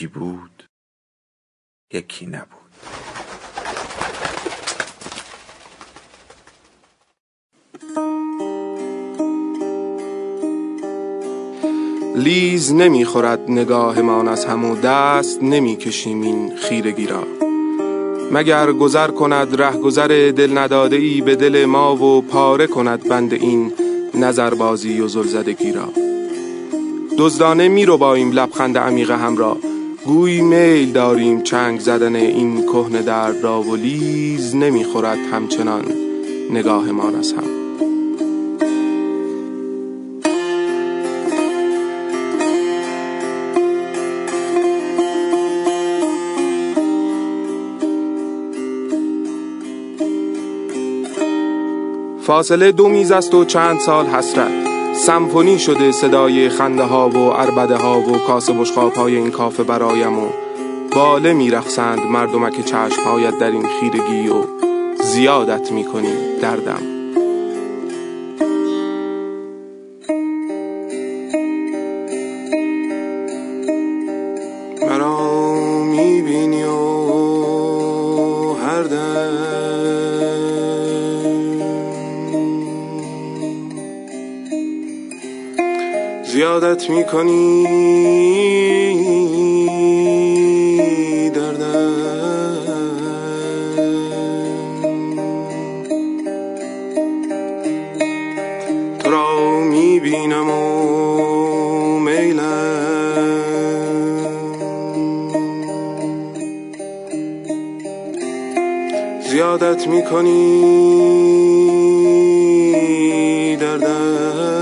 یکی بود یکی نبود. لیز نمی‌خورد نگاهمان از همو دست نمی‌کشیم این خیرگی را. مگر گذر کند ره گذر دل نداده ای به دل ما و پاره کند بند این نظربازی و زلزدگی را. دزدانه می رو با این لبخند عمیق هم را. گوی میل داریم چنگ زدن این کهنه درد را و لیز نمی‌خورد همچنان نگاهمان از هم فاصله دو میز است و چند سال حسرت. سمفونی شده صدای خنده ها و عربده ها و کاسه بشخاب های این کافه برایم و باله میرخسند مردمک چشم هایت در این خیرگی و زیادت می‌کنی دردم. مرا زیادت می‌کنی؟ دردم تو را می‌بینم و میلم زیادت می‌کنی دردم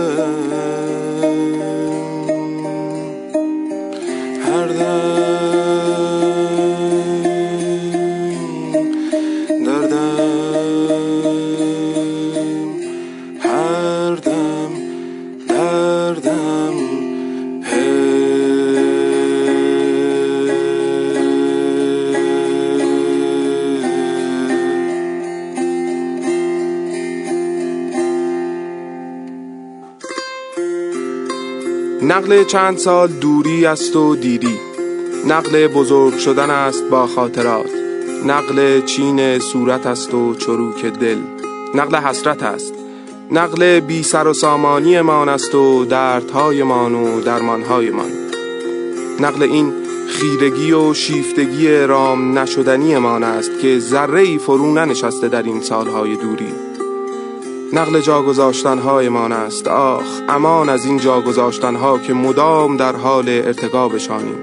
نقل چند سال دوری است و دیری. نقل بزرگ شدن است با خاطرات. نقل چین صورت است و چروک دل. نقل حسرت است. نقل بی سر و سامانی مان است و دردهایمان و درمانهایمان. نقل این خیرگی و شیفتگی رام نشدنی مان است که ذره ای فرو ننشسته در این سالهای دوری. نقل جا گذاشتنهایمان است. آخ امان از این جا گذاشتنها که مدام در حال ارتکابشانیم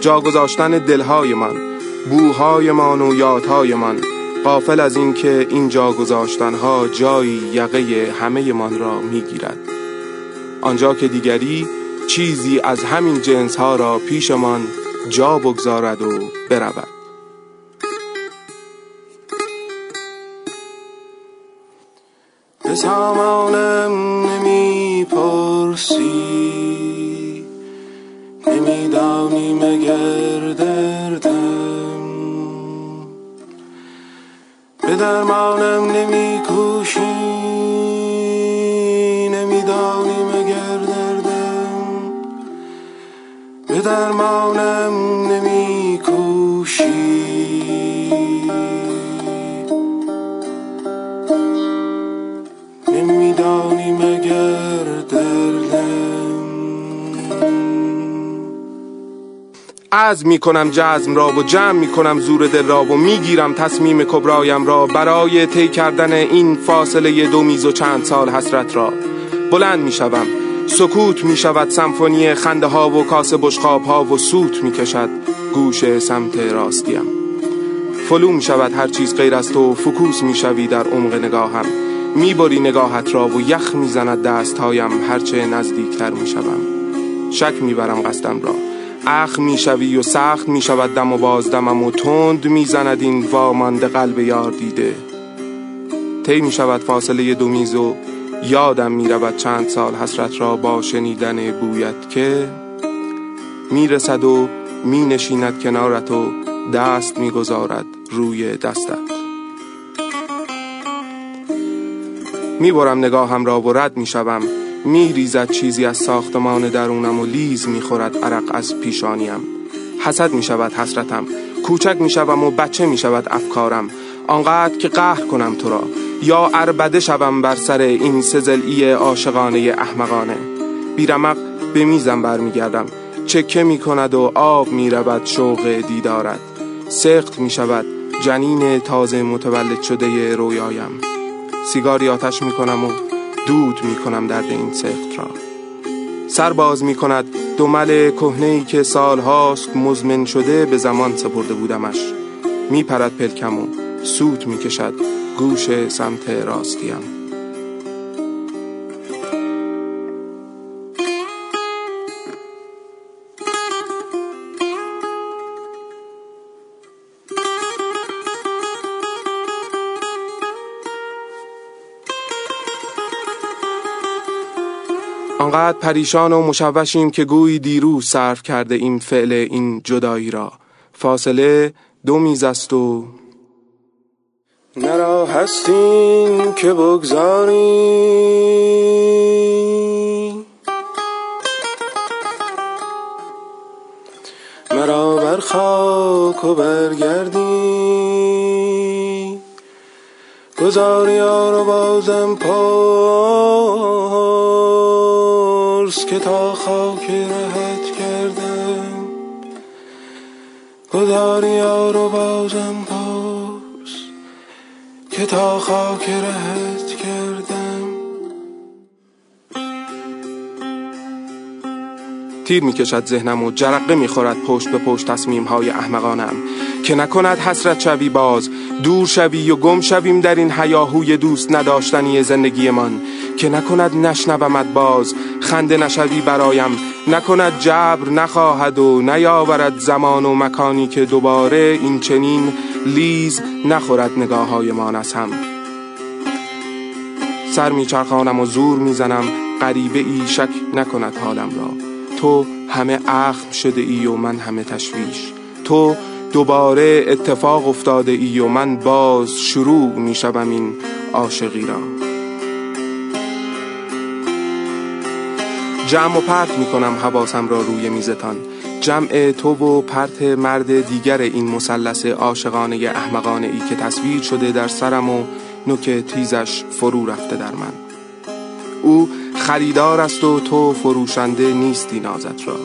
جا گذاشتن دلهایمان بوهایمان و یادهایمان غافل از این که این جا گذاشتنها جایی یقه همه من را می‌گیرد. آنجا که دیگری چیزی از همین جنس ها را پیشمان جا بگذارد و برود. به سامانم نمی‌پرسی. نمیدانی مگر دردم. به درمانم نمیکوشی عزم می کنم جزم را و جمع می کنم زور دل را و می گیرم تصمیم کبرایم را برای طی کردن این فاصله دو میز و چند سال حسرت را. بلند می شوم سکوت می شود سمفونی خنده ها و کاسه بشقاب ها و سوت می کشد گوش سمت راستیم. فلو می شود هر چیز غیر از تو فوکوس می شوی در عمق نگاهم. می بری نگاهت را و یخ می زند دستهایم هرچه نزدیکتر می شوم شک می برم قصدم را. اخ می شوی و سخت می شود دم و بازدمم و تند می زند این وامانده قلب یار دیده. طی شود فاصله دو میز و یادم می رود چند سال حسرت را با شنیدن بویت که می رسد و می نشیند کنارت و دست می گذارد روی دستت. می برم نگاهم را و رد می می ریزد چیزی از ساختمان درونم و لیز می خورد عرق از پیشانیم. حسد می شود حسرتم کوچک می شوم و بچه می شود افکارم. آنقدر که قهر کنم تو را یا اربده شوم بر سر این سزلی عاشقانه احمقانه. بیرمق به میزم برمیگردم چکه می کند و آب می رود شوق دیدارت. سخت می شود جنین تازه متولد شده رویایم. سیگاری آتش می کنم و دود می کنم درد این سخت را. سر باز می کند دومل کهنه ای که سالهاست مزمن شده به زمان سپرده بودمش. می پرد پلکم و سوت می کشد گوش سمت راستیم. آنقدر پریشان و مشوشیم که گویی دیروز صرف کرده این فعل این جدایی را. فاصله دو میز است و نرا هستین که بگذاری مرا بر خاک و برگردی گذاری رو بازم پرس که تا خاک رهت کردم. گذاری رو بازم که تا خاک رهت کردم. تیر می‌کشد ذهنم و جرقه می‌خورد پشت به پشت تصمیم های احمقانم. که نکند حسرت شوی باز دور شوی و گم شویم در این حیاهوی دوست نداشتنی زندگیمان. که نکند نشنومت باز خنده نشوی برایم. نکند جبر نخواهد و نیاورد زمان و مکانی که دوباره این چنین لیز نخورد نگاه های از هم. سر میچرخانم و زور می‌زنم غریبه ای شک نکند حالم را. تو همه اخم شده ای و من همه تشویش. تو دوباره اتفاق افتاده ای و من باز شروع می‌شوم این عاشقی را. جمع و پرت می‌کنم حواسم را روی میزتان. جمع تو و پرت مرد دیگر این مثلث عاشقانه احمقانه ای که تصویر شده در سرم و نوک تیزش فرو رفته در من. او خریدار است و تو فروشنده نیستی نازت را.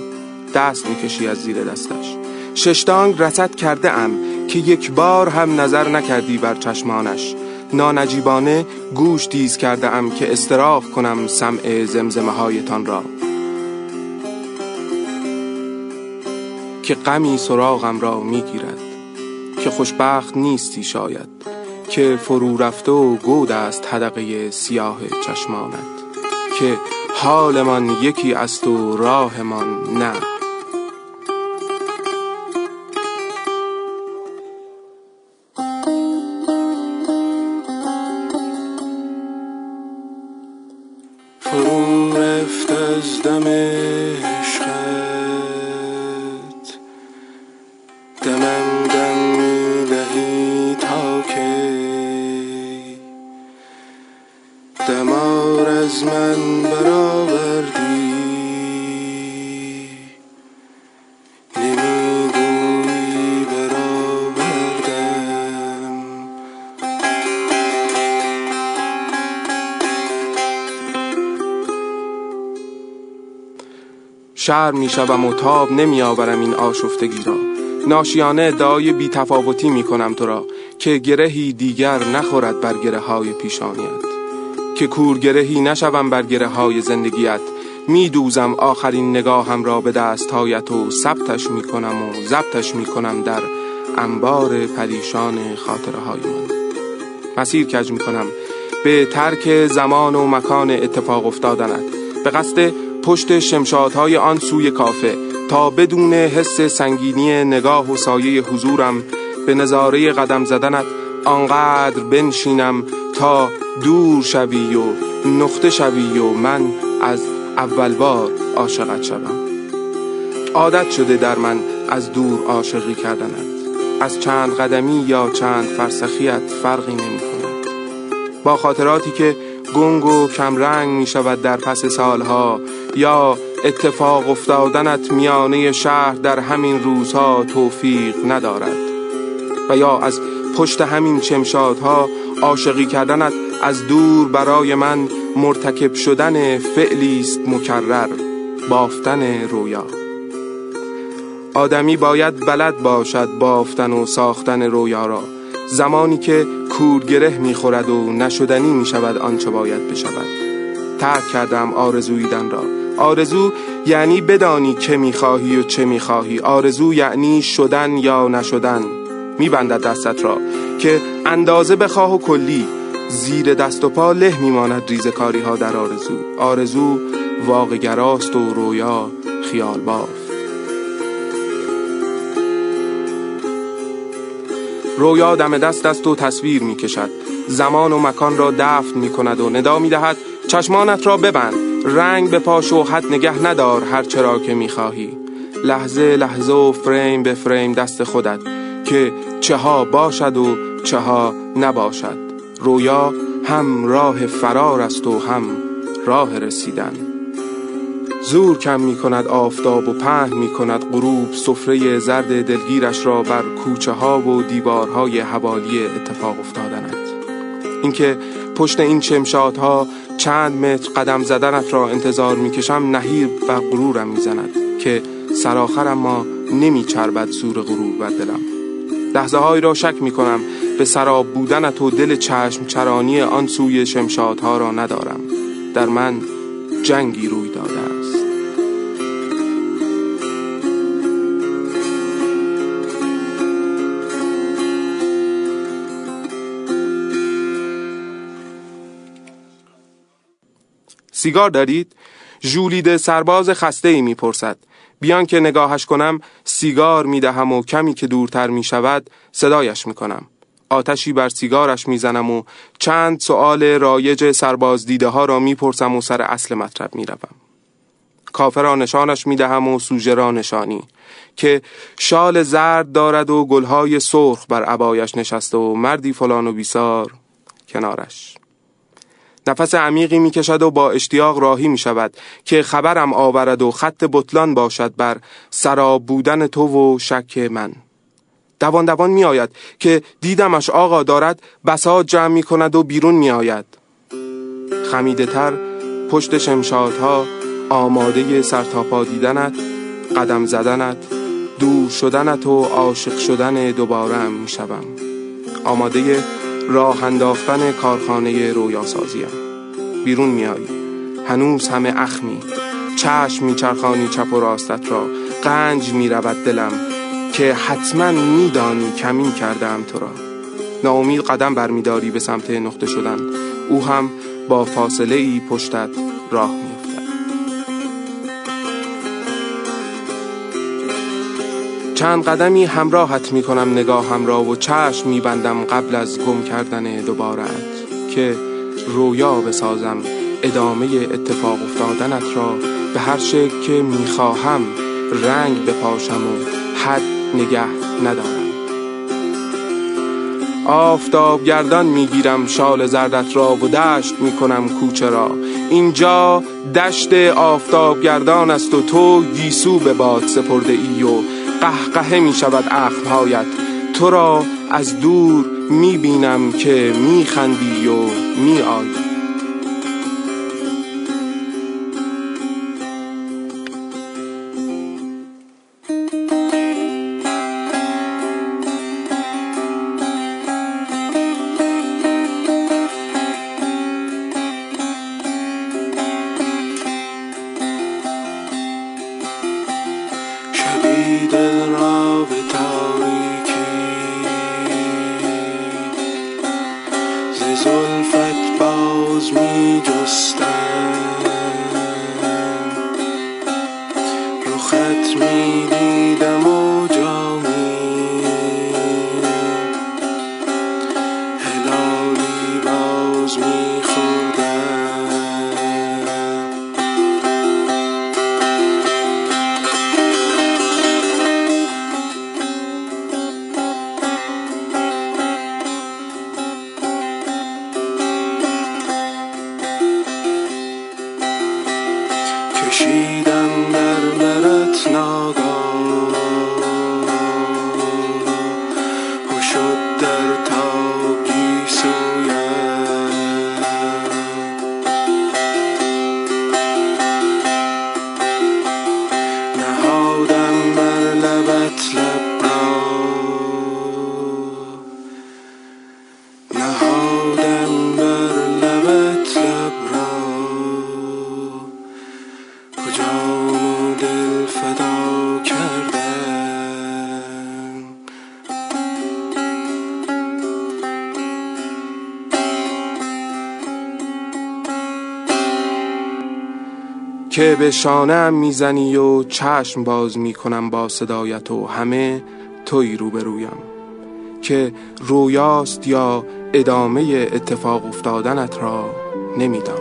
دست می‌کشی از زیر دستش. ششتانگ رسد کرده ام که یک بار هم نظر نکردی بر چشمانش. نانجیبانه گوش تیز کرده ام که استراح کنم سمع زمزمه هایتان را. که غمی سراغم را می‌گیرد که خوشبخت نیستی شاید که فرو رفته و گود است حدقه سیاه چشمانت که حالمان یکی است و راهمان نه. شرم می شوم و تاب نمی آورم این آشفتگی را. ناشیانه ادعای بی تفاوتی می کنم تو را که گرهی دیگر نخورد بر گره های پیشانیت. که کورگرهی نشوم بر گره های زندگیت. می دوزم آخرین نگاهم را به دستهایت و ثبتش می کنم و ضبطش می کنم در انبار پریشان خاطره های من. مسیر کج می کنم به ترک زمان و مکان اتفاق افتادنت. به قصد پشت شمشادهای آن سوی کافه تا بدون حس سنگینی نگاه و سایه حضورم به نظاره قدم زدنت آنقدر بنشینم تا دور شوی و نقطه شوی و من از اول بار عاشقت شوم. عادت شده در من از دور عاشقی کردنت. از چند قدمی یا چند فرسخیت فرقی نمی کند با خاطراتی که گنگ و کمرنگ می شود در پس سالها یا اتفاق افتادنت میانه شهر در همین روزها توفیق ندارد. و یا از پشت همین چمشادها عاشقی کردنت از دور برای من مرتکب شدن فعلی است مکرر بافتن رویا. آدمی باید بلد باشد بافتن و ساختن رویا را. زمانی که کورگره می‌خورد و نشدنی می‌شود آنچه باید بشود. ترک کردم آرزویدن را. آرزو یعنی بدانی که می‌خواهی و چه می‌خواهی. آرزو یعنی شدن یا نشدن. میبندد دستت را که اندازه بخواه و کلی. زیر دست و پا له میماند ریزکاری ها در آرزو. آرزو واقعگراست و رویا خیال باف رویا دم دست است و تصویر می کشد زمان و مکان را دفن می کند و ندا می دهد چشمانت را ببند. رنگ به پاش و حد نگه ندار هر چرا که می خواهی لحظه لحظه و فریم به فریم دست خودت که چه ها باشد و چه ها نباشد. رویا هم راه فرار است و هم راه رسیدن. زور کم می کند آفتاب و پهن می کند غروب سفره زرد دلگیرش را بر کوچه ها و دیوارهای حوالی اتفاق افتادنت. اینکه پشت این چمشادها چند متر قدم زدنت را انتظار می‌کشم نهیر بر غرورم می‌زند که سراخر اما نمی چربد زور غرور بر دلم. لحظه های را شک می کنم به سراب بودنت و دل چشم چرانی آن سوی شمشادها را ندارم. در من جنگی روی داده سیگار دارید؟ جولید سرباز خسته ای می‌پرسد بیان که نگاهش کنم سیگار می‌دهم و کمی که دورتر می شود صدایش می کنم. آتشی بر سیگارش می‌زنم و چند سؤال رایج سرباز دیده ها را می‌پرسم و سر اصل مطلب می‌روم. کافر را نشانش می‌دهم و سوژه را نشانی که شال زرد دارد و گلهای سرخ بر عبایش نشسته و مردی فلان و بیسار کنارش نفس عمیقی می‌کشد و با اشتیاق راهی می شود که خبرم آورد و خط بطلان باشد بر سراب بودن تو و شک من دوان دوان می آید که دیدمش آقا دارد بساط جمع می کند و بیرون می آید خمیده تر پشت شمشادها آماده سرتاپا دیدنت قدم زدنت دور شدنت و عاشق شدن دوباره می شدم. آماده راه انداختن کارخانه رویاسازیم بیرون میایی هنوز همه اخمی. چشم میچرخانی چپ و راستت را. قنج می‌رود دلم که حتما میدانی کمین کردم تو را. ناامید قدم برمیداری به سمت نقطه شدن. او هم با فاصله ای پشتت راه میافتد چند قدمی همراهت می‌کنم نگاهم را و چشم میبندم قبل از گم کردن دوباره که رویا بسازم ادامه اتفاق افتادنت را. به هر شکل که می‌خواهم رنگ بپاشم و حد نگه ندارم. آفتاب گردان می‌گیرم شال زردت را و دشت می‌کنم کوچه را. اینجا دشت آفتاب گردان است و تو گیسو به باد سپرده ای و قهقه می شود اخمهایت تو را از دور می بینم که می خندی و می که به شانه می‌زنی و چشم باز می‌کنم با صدایت و همه توی روبرویم. که رویاست یا ادامه اتفاق افتادنت را نمی‌دانم.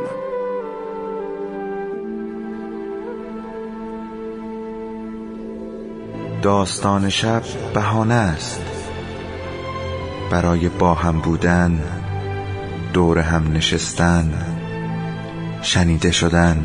داستان شب بهانه است. برای با هم بودن دور هم نشستن شنیده شدن.